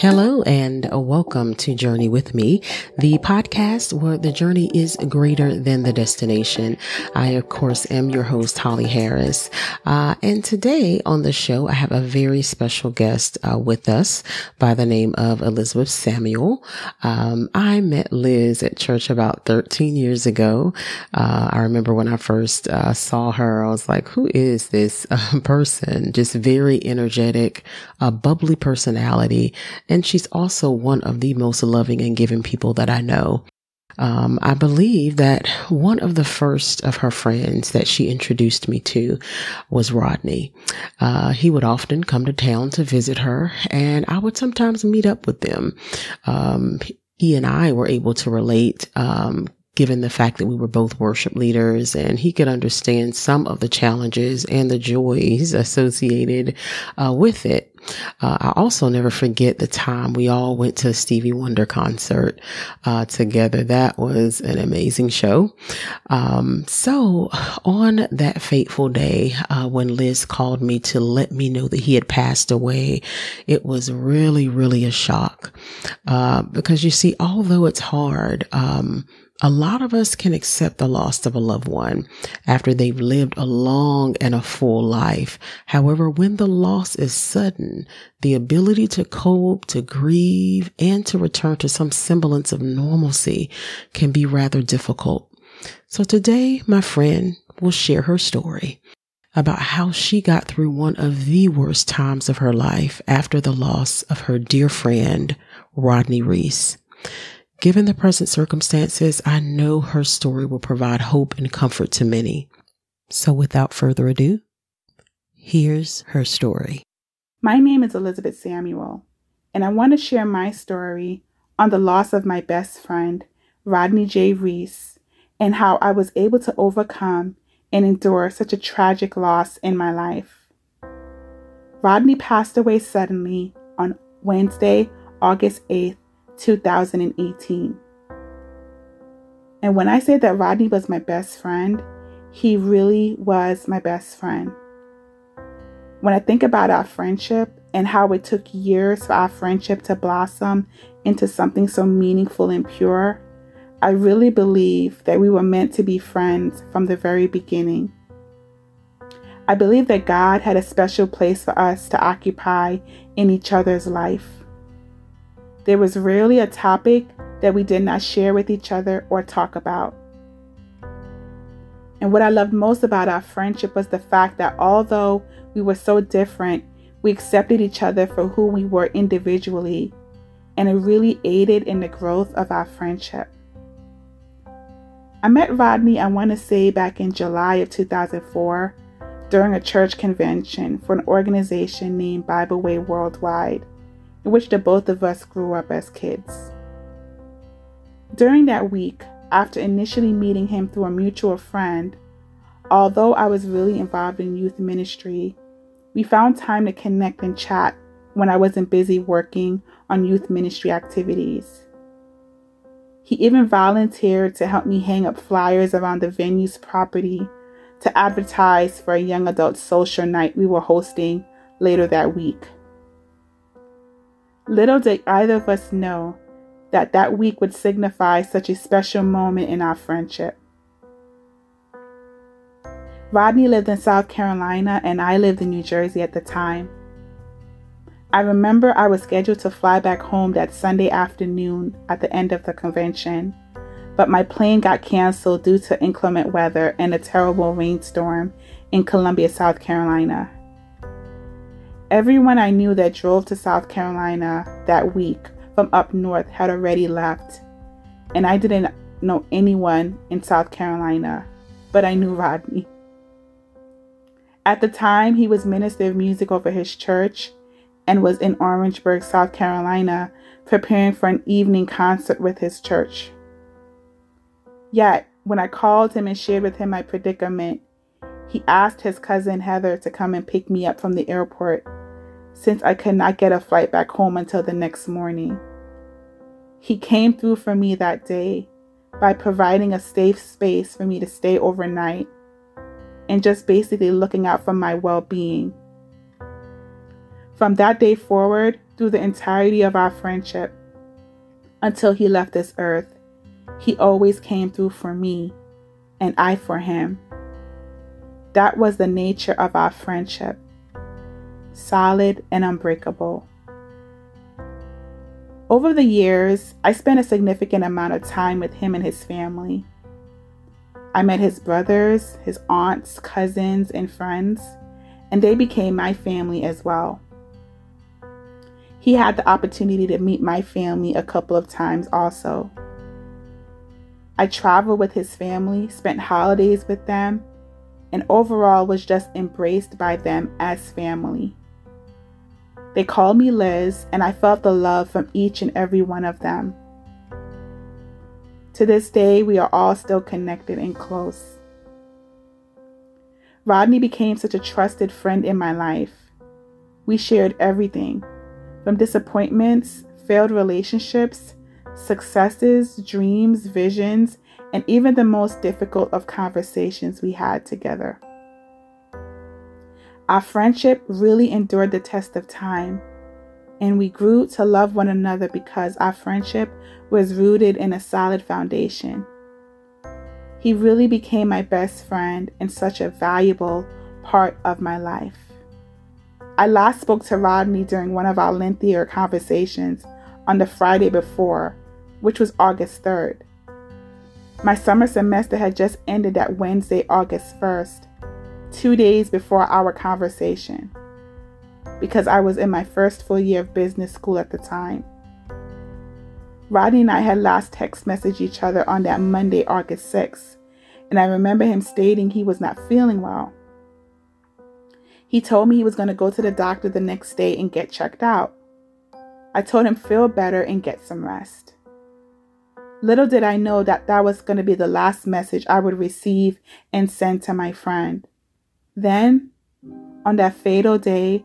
Hello and welcome to Journey with Me, the podcast where the journey is greater than the destination. I, of course, am your host, Holly Harris. Uh, and today on the show, I have a very special guest uh, with us by the name of Elizabeth Samuel. Um, I met Liz at church about 13 years ago. Uh, I remember when I first uh, saw her, I was like, who is this uh, person? Just very energetic, a bubbly personality and she's also one of the most loving and giving people that I know. Um, I believe that one of the first of her friends that she introduced me to was Rodney. Uh, he would often come to town to visit her, and I would sometimes meet up with them. Um, he and I were able to relate um, given the fact that we were both worship leaders and he could understand some of the challenges and the joys associated uh, with it. Uh, I also never forget the time we all went to a Stevie Wonder concert uh, together. That was an amazing show. Um, so on that fateful day, uh, when Liz called me to let me know that he had passed away, it was really, really a shock. Uh, because you see, although it's hard, um, a lot of us can accept the loss of a loved one after they've lived a long and a full life. However, when the loss is sudden, the ability to cope, to grieve, and to return to some semblance of normalcy can be rather difficult. So today, my friend will share her story about how she got through one of the worst times of her life after the loss of her dear friend, Rodney Reese. Given the present circumstances, I know her story will provide hope and comfort to many. So without further ado, here's her story. My name is Elizabeth Samuel, and I want to share my story on the loss of my best friend, Rodney J. Reese, and how I was able to overcome and endure such a tragic loss in my life. Rodney passed away suddenly on Wednesday, August 8th, 2018. And when I say that Rodney was my best friend, he really was my best friend. When I think about our friendship and how it took years for our friendship to blossom into something so meaningful and pure, I really believe that we were meant to be friends from the very beginning. I believe that God had a special place for us to occupy in each other's life. There was rarely a topic that we did not share with each other or talk about. And what I loved most about our friendship was the fact that although we were so different, we accepted each other for who we were individually, and it really aided in the growth of our friendship. I met Rodney, I want to say, back in July of 2004 during a church convention for an organization named Bible Way Worldwide in which the both of us grew up as kids. During that week, after initially meeting him through a mutual friend, although I was really involved in youth ministry, we found time to connect and chat when I wasn't busy working on youth ministry activities. He even volunteered to help me hang up flyers around the venue's property to advertise for a young adult social night we were hosting later that week. Little did either of us know that that week would signify such a special moment in our friendship. Rodney lived in South Carolina and I lived in New Jersey at the time. I remember I was scheduled to fly back home that Sunday afternoon at the end of the convention, but my plane got canceled due to inclement weather and a terrible rainstorm in Columbia, South Carolina. Everyone I knew that drove to South Carolina that week from up north had already left, and I didn't know anyone in South Carolina, but I knew Rodney. At the time, he was minister of music over his church and was in Orangeburg, South Carolina, preparing for an evening concert with his church. Yet, when I called him and shared with him my predicament, he asked his cousin Heather to come and pick me up from the airport since I could not get a flight back home until the next morning. He came through for me that day by providing a safe space for me to stay overnight and just basically looking out for my well being. From that day forward, through the entirety of our friendship, until he left this earth, he always came through for me and I for him. That was the nature of our friendship solid and unbreakable. Over the years, I spent a significant amount of time with him and his family. I met his brothers, his aunts, cousins, and friends, and they became my family as well. He had the opportunity to meet my family a couple of times also. I traveled with his family, spent holidays with them, and overall was just embraced by them as family. They called me Liz, and I felt the love from each and every one of them. To this day, we are all still connected and close. Rodney became such a trusted friend in my life. We shared everything from disappointments, failed relationships, successes, dreams, visions, and even the most difficult of conversations we had together. Our friendship really endured the test of time, and we grew to love one another because our friendship was rooted in a solid foundation. He really became my best friend and such a valuable part of my life. I last spoke to Rodney during one of our lengthier conversations on the Friday before, which was August 3rd. My summer semester had just ended that Wednesday, August 1st, two days before our conversation because I was in my first full year of business school at the time. Rodney and I had last text messaged each other on that Monday, August 6th, and I remember him stating he was not feeling well. He told me he was going to go to the doctor the next day and get checked out. I told him feel better and get some rest. Little did I know that that was going to be the last message I would receive and send to my friend. Then, on that fatal day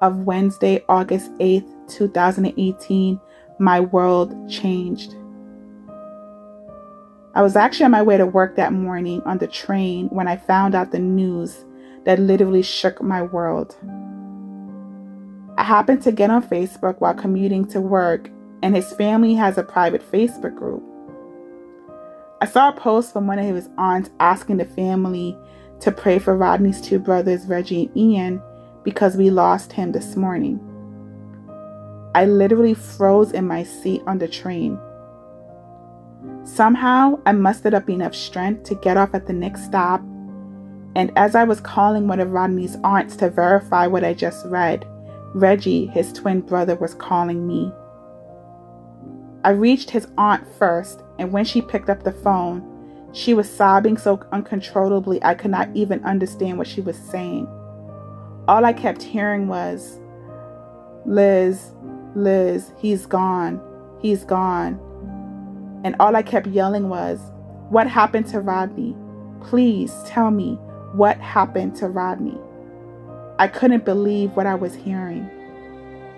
of Wednesday, August 8th, 2018, my world changed. I was actually on my way to work that morning on the train when I found out the news that literally shook my world. I happened to get on Facebook while commuting to work, and his family has a private Facebook group. I saw a post from one of his aunts asking the family to pray for Rodney's two brothers, Reggie and Ian, because we lost him this morning. I literally froze in my seat on the train. Somehow, I mustered up enough strength to get off at the next stop, and as I was calling one of Rodney's aunts to verify what I just read, Reggie, his twin brother, was calling me. I reached his aunt first, and when she picked up the phone, she was sobbing so uncontrollably I could not even understand what she was saying. All I kept hearing was, Liz, Liz, he's gone, he's gone. And all I kept yelling was, What happened to Rodney? Please tell me what happened to Rodney. I couldn't believe what I was hearing.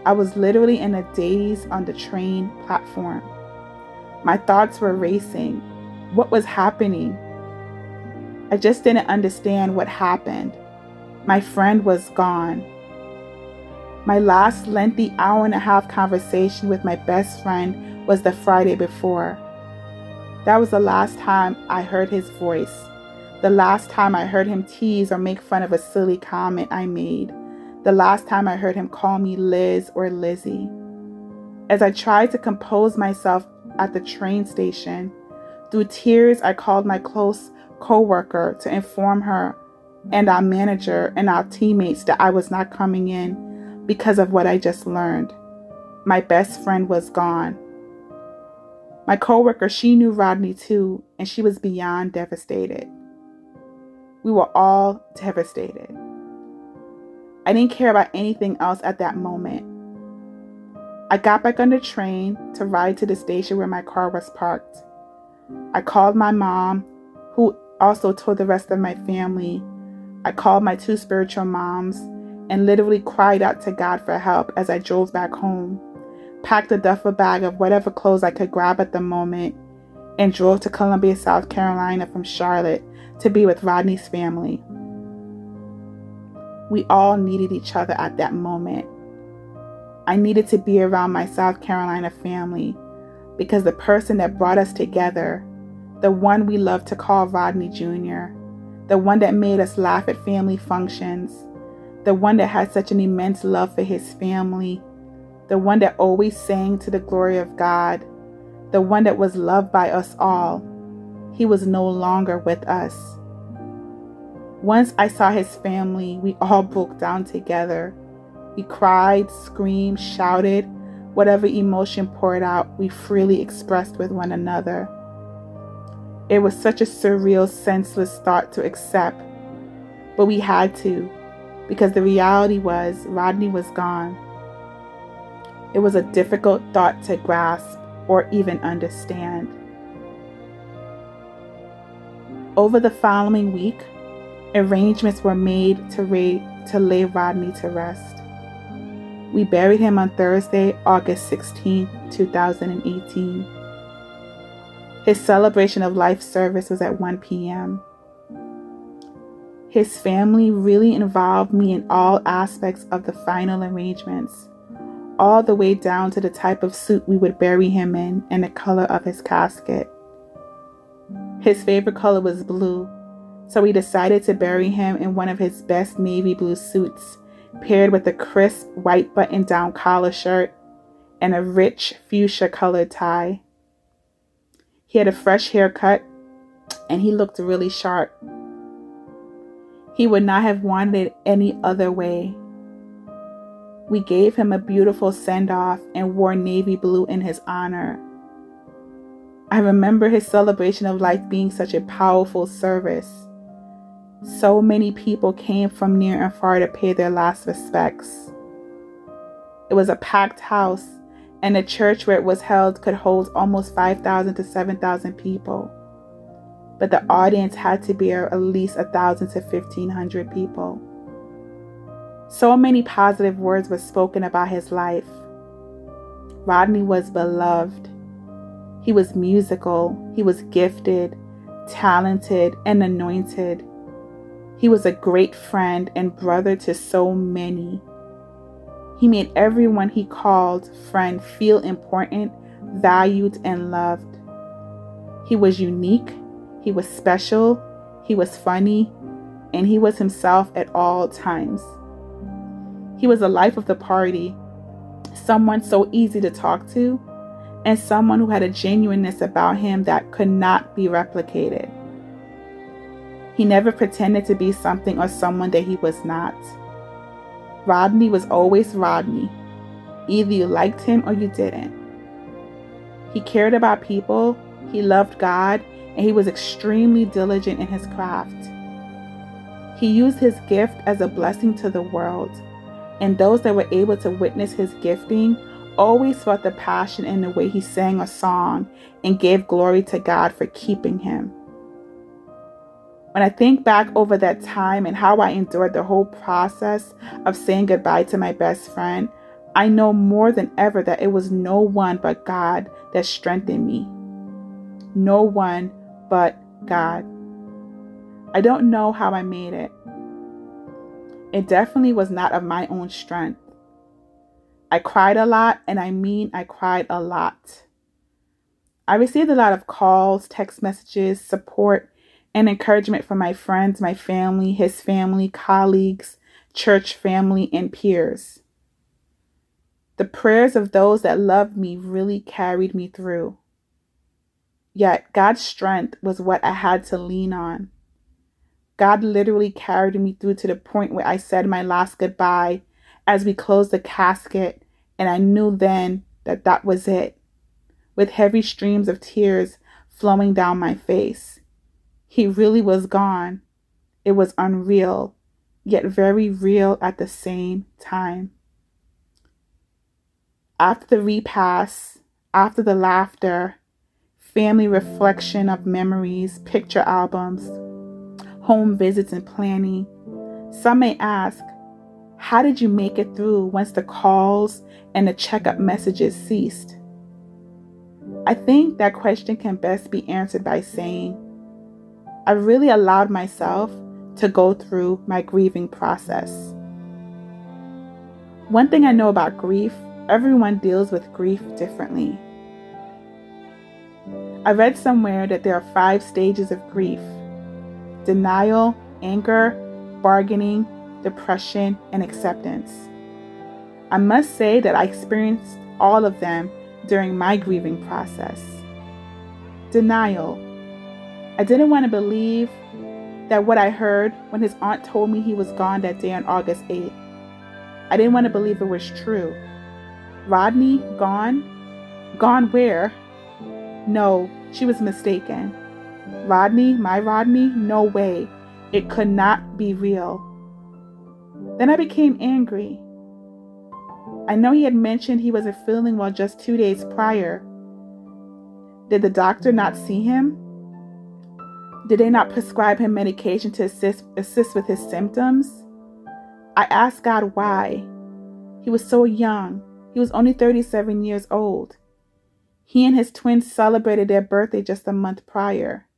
I was literally in a daze on the train platform. My thoughts were racing what was happening. I just didn't understand what happened. My friend was gone. My last lengthy hour and a half conversation with my best friend was the Friday before. That was the last time I heard his voice, the last time I heard him tease or make fun of a silly comment I made, the last time I heard him call me Liz or Lizzie. As I tried to compose myself at the train station, through tears, I called my close coworker to inform her and our manager and our teammates that I was not coming in because of what I just learned. My best friend was gone. My coworker, she knew Rodney too, and she was beyond devastated. We were all devastated. I didn't care about anything else at that moment. I got back on the train to ride to the station where my car was parked. I called my mom, who also told the rest of my family. I called my two spiritual moms and literally cried out to God for help as I drove back home, packed a duffel bag of whatever clothes I could grab at the moment, and drove to Columbia, South Carolina from Charlotte to be with Rodney's family. We all needed each other at that moment, I needed to be around my South Carolina family because the person that brought us together, the one we love to call Rodney Jr., the one that made us laugh at family functions, the one that had such an immense love for his family, the one that always sang to the glory of God, the one that was loved by us all, he was no longer with us. Once I saw his family, we all broke down together. We cried, screamed, shouted, whatever emotion poured out, we freely expressed with one another. It was such a surreal, senseless thought to accept, but we had to because the reality was Rodney was gone. It was a difficult thought to grasp or even understand. Over the following week, arrangements were made to, ra- to lay Rodney to rest. We buried him on Thursday, August 16, 2018. His celebration of life service was at 1 p.m. His family really involved me in all aspects of the final arrangements, all the way down to the type of suit we would bury him in and the color of his casket. His favorite color was blue, so we decided to bury him in one of his best navy blue suits, paired with a crisp white button down collar shirt and a rich fuchsia colored tie. He had a fresh haircut and he looked really sharp. He would not have wanted it any other way. We gave him a beautiful send off and wore navy blue in his honor. I remember his celebration of life being such a powerful service. So many people came from near and far to pay their last respects. It was a packed house and the church where it was held could hold almost 5,000 to 7,000 people. But the audience had to be at least 1,000 to 1,500 people. So many positive words were spoken about his life. Rodney was beloved. He was musical. He was gifted, talented, and anointed. He was a great friend and brother to so many. He made everyone he called friend feel important, valued, and loved. He was unique, he was special, he was funny, and he was himself at all times. He was the life of the party, someone so easy to talk to, and someone who had a genuineness about him that could not be replicated. He never pretended to be something or someone that he was not. Rodney was always Rodney. Either you liked him or you didn't. He cared about people, he loved God, and he was extremely diligent in his craft. He used his gift as a blessing to the world, and those that were able to witness his gifting always felt the passion in the way he sang a song and gave glory to God for keeping him. When I think back over that time and how I endured the whole process of saying goodbye to my best friend, I know more than ever that it was no one but God that strengthened me. No one but God. I don't know how I made it. It definitely was not of my own strength. I cried a lot, and I mean I cried a lot. I received a lot of calls, text messages, support, and encouragement from my friends, my family, his family, colleagues, church family, and peers. The prayers of those that loved me really carried me through. Yet God's strength was what I had to lean on. God literally carried me through to the point where I said my last goodbye as we closed the casket, and I knew then that that was it, with heavy streams of tears flowing down my face. He really was gone. It was unreal, yet very real at the same time. After the repast, after the laughter, family reflection of memories, picture albums, home visits, and planning, some may ask, How did you make it through once the calls and the checkup messages ceased? I think that question can best be answered by saying, I really allowed myself to go through my grieving process. One thing I know about grief everyone deals with grief differently. I read somewhere that there are five stages of grief denial, anger, bargaining, depression, and acceptance. I must say that I experienced all of them during my grieving process. Denial. I didn't want to believe that what I heard when his aunt told me he was gone that day on August 8th. I didn't want to believe it was true. Rodney gone? Gone where? No, she was mistaken. Rodney, my Rodney? No way. It could not be real. Then I became angry. I know he had mentioned he wasn't feeling well just two days prior. Did the doctor not see him? Did they not prescribe him medication to assist, assist with his symptoms? I asked God why. He was so young. He was only 37 years old. He and his twins celebrated their birthday just a month prior.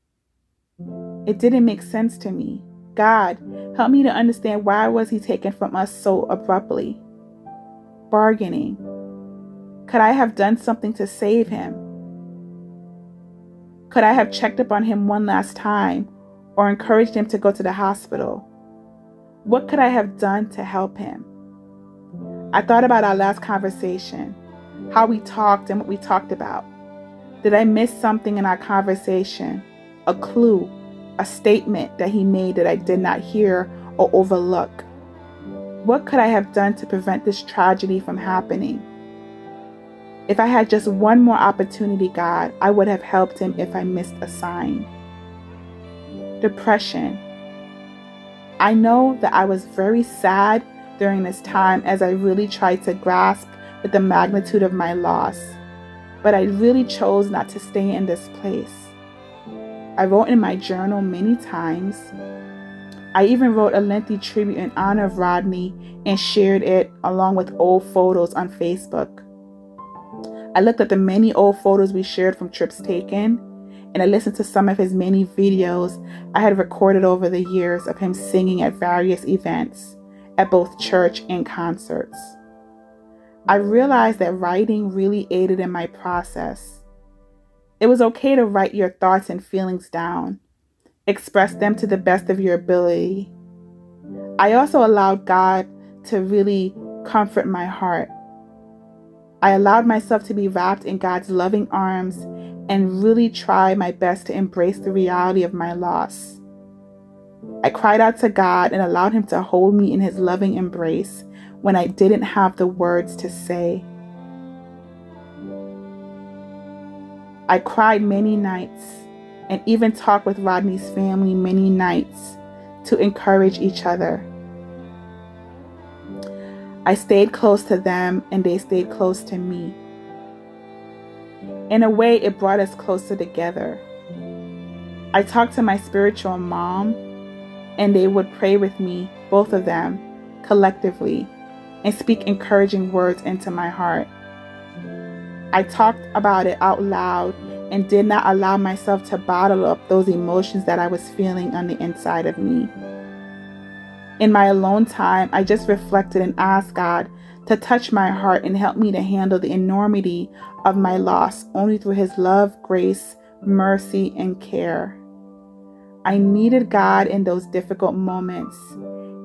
It didn't make sense to me. God, help me to understand why was he taken from us so abruptly? Bargaining. Could I have done something to save him? Could I have checked up on him one last time or encouraged him to go to the hospital? What could I have done to help him? I thought about our last conversation, how we talked and what we talked about. Did I miss something in our conversation? A clue, a statement that he made that I did not hear or overlook? What could I have done to prevent this tragedy from happening? If I had just one more opportunity, God, I would have helped him if I missed a sign. Depression. I know that I was very sad during this time as I really tried to grasp with the magnitude of my loss, but I really chose not to stay in this place. I wrote in my journal many times. I even wrote a lengthy tribute in honor of Rodney and shared it along with old photos on Facebook. I looked at the many old photos we shared from trips taken, and I listened to some of his many videos I had recorded over the years of him singing at various events, at both church and concerts. I realized that writing really aided in my process. It was okay to write your thoughts and feelings down, express them to the best of your ability. I also allowed God to really comfort my heart I allowed myself to be wrapped in God's loving arms and really try my best to embrace the reality of my loss. I cried out to God and allowed Him to hold me in His loving embrace when I didn't have the words to say. I cried many nights and even talked with Rodney's family many nights to encourage each other. I stayed close to them and they stayed close to me. In a way, it brought us closer together. I talked to my spiritual mom, and they would pray with me, both of them, collectively, and speak encouraging words into my heart. I talked about it out loud and did not allow myself to bottle up those emotions that I was feeling on the inside of me. In my alone time, I just reflected and asked God to touch my heart and help me to handle the enormity of my loss only through His love, grace, mercy, and care. I needed God in those difficult moments,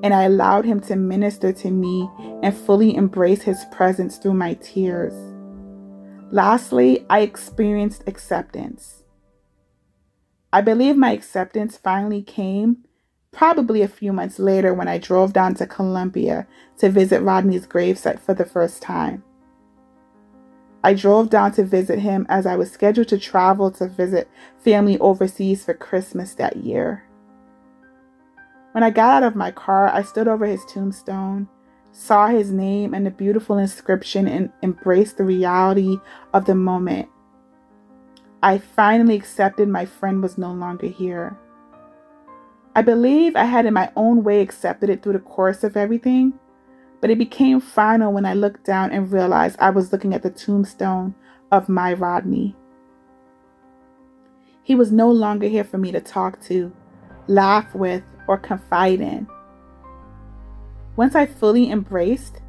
and I allowed Him to minister to me and fully embrace His presence through my tears. Lastly, I experienced acceptance. I believe my acceptance finally came probably a few months later when I drove down to Columbia to visit Rodney's gravesite for the first time. I drove down to visit him as I was scheduled to travel to visit family overseas for Christmas that year. When I got out of my car, I stood over his tombstone, saw his name and the beautiful inscription, and embraced the reality of the moment. I finally accepted my friend was no longer here. I believe I had in my own way accepted it through the course of everything, but it became final when I looked down and realized I was looking at the tombstone of my Rodney. He was no longer here for me to talk to, laugh with, or confide in. Once I fully embraced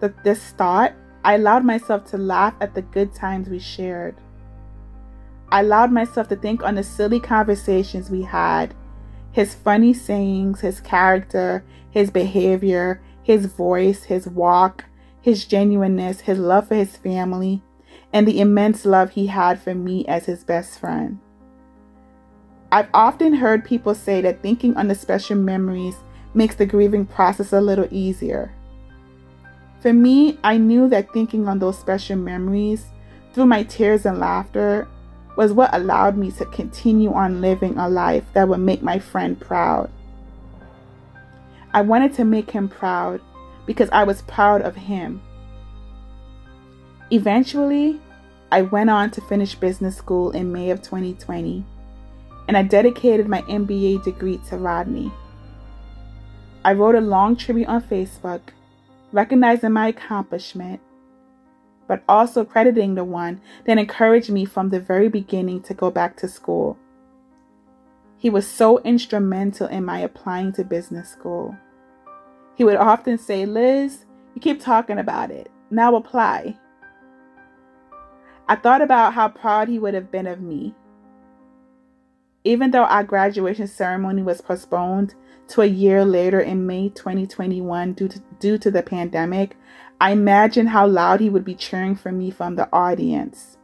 the, this thought, I allowed myself to laugh at the good times we shared. I allowed myself to think on the silly conversations we had, his funny sayings, his character, his behavior, his voice, his walk, his genuineness, his love for his family, and the immense love he had for me as his best friend. I've often heard people say that thinking on the special memories makes the grieving process a little easier. For me, I knew that thinking on those special memories through my tears and laughter was what allowed me to continue on living a life that would make my friend proud. I wanted to make him proud because I was proud of him. Eventually, I went on to finish business school in May of 2020, and I dedicated my MBA degree to Rodney. I wrote a long tribute on Facebook, recognizing my accomplishment, but also crediting the one that encouraged me from the very beginning to go back to school. He was so instrumental in my applying to business school. He would often say, Liz, you keep talking about it. Now apply. I thought about how proud he would have been of me. Even though our graduation ceremony was postponed to a year later in May 2021 due to, due to the pandemic, I imagined how loud he would be cheering for me from the audience.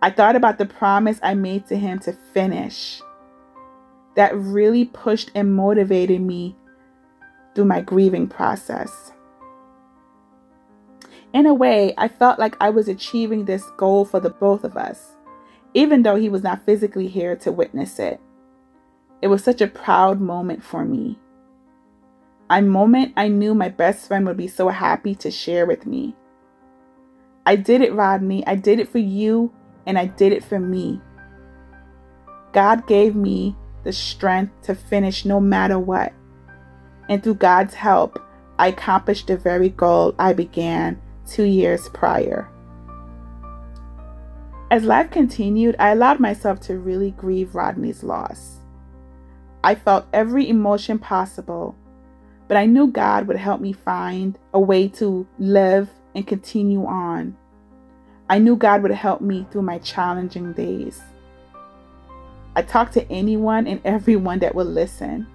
I thought about the promise I made to him to finish. That really pushed and motivated me through my grieving process. In a way, I felt like I was achieving this goal for the both of us, even though he was not physically here to witness it. It was such a proud moment for me. A moment I knew my best friend would be so happy to share with me. I did it, Rodney. I did it for you, and I did it for me. God gave me the strength to finish no matter what and through God's help, I accomplished the very goal I began two years prior. As life continued, I allowed myself to really grieve Rodney's loss. I felt every emotion possible, but I knew God would help me find a way to live and continue on. I knew God would help me through my challenging days. I talked to anyone and everyone that would listen.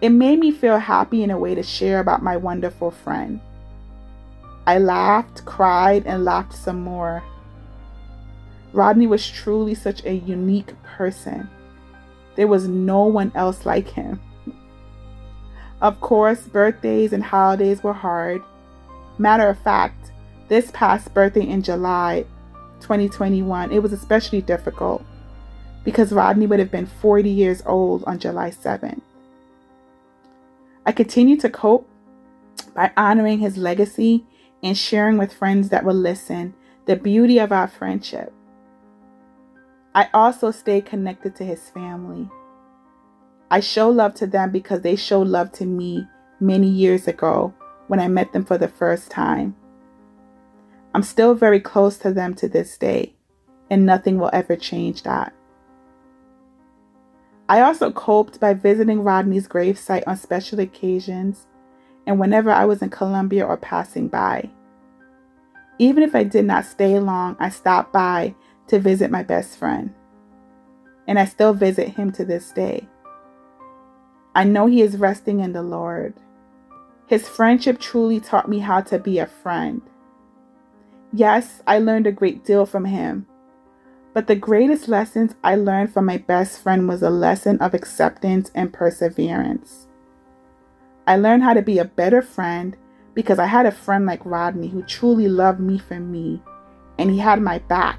It made me feel happy in a way to share about my wonderful friend. I laughed, cried, and laughed some more. Rodney was truly such a unique person. There was no one else like him. Of course, birthdays and holidays were hard. Matter of fact, this past birthday in July 2021, it was especially difficult because Rodney would have been 40 years old on July 7th. I continue to cope by honoring his legacy and sharing with friends that will listen the beauty of our friendship. I also stay connected to his family. I show love to them because they showed love to me many years ago when I met them for the first time. I'm still very close to them to this day, and nothing will ever change that. I also coped by visiting Rodney's gravesite on special occasions and whenever I was in Columbia or passing by. Even if I did not stay long, I stopped by to visit my best friend. And I still visit him to this day. I know he is resting in the Lord. His friendship truly taught me how to be a friend. Yes, I learned a great deal from him, but the greatest lessons I learned from my best friend was a lesson of acceptance and perseverance. I learned how to be a better friend because I had a friend like Rodney who truly loved me for me, and he had my back,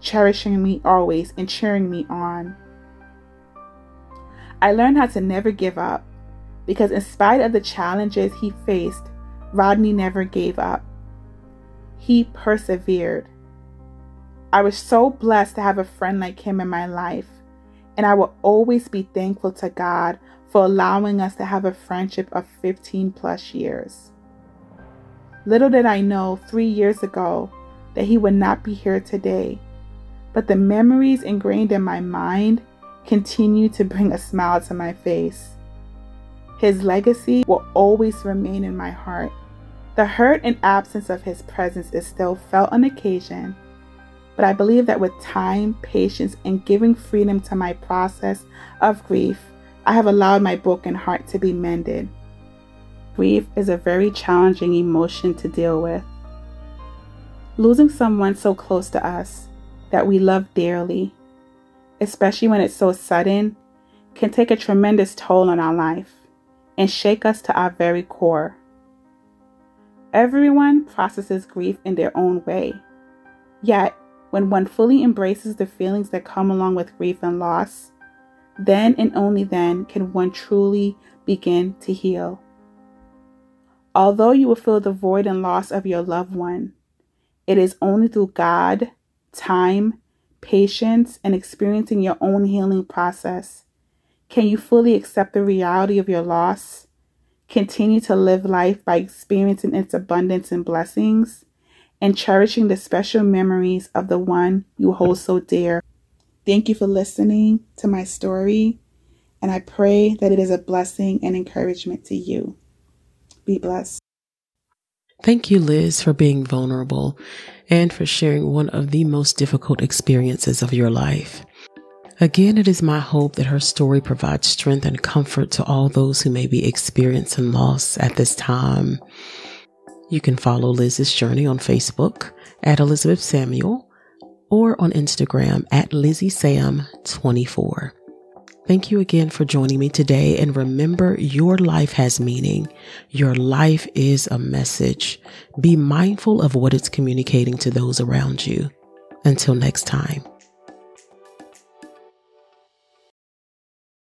cherishing me always and cheering me on. I learned how to never give up because, in spite of the challenges he faced, Rodney never gave up. He persevered. I was so blessed to have a friend like him in my life, and I will always be thankful to God for allowing us to have a friendship of 15 plus years. Little did I know three years ago that he would not be here today, but the memories ingrained in my mind continue to bring a smile to my face. His legacy will always remain in my heart, The hurt and absence of his presence is still felt on occasion, but I believe that with time, patience, and giving freedom to my process of grief, I have allowed my broken heart to be mended. Grief is a very challenging emotion to deal with. Losing someone so close to us that we love dearly, especially when it's so sudden, can take a tremendous toll on our life and shake us to our very core. Everyone processes grief in their own way. Yet, when one fully embraces the feelings that come along with grief and loss, then and only then can one truly begin to heal. Although you will feel the void and loss of your loved one, it is only through God, time, patience, and experiencing your own healing process can you fully accept the reality of your loss, continue to live life by experiencing its abundance and blessings, and cherishing the special memories of the one you hold so dear. Thank you for listening to my story, and I pray that it is a blessing and encouragement to you. Be blessed. Thank you, Liz, for being vulnerable and for sharing one of the most difficult experiences of your life. Again, it is my hope that her story provides strength and comfort to all those who may be experiencing loss at this time. You can follow Liz's journey on Facebook at Elizabeth Samuel or on Instagram at LizzieSam24. Thank you again for joining me today. And remember, your life has meaning. Your life is a message. Be mindful of what it's communicating to those around you. Until next time.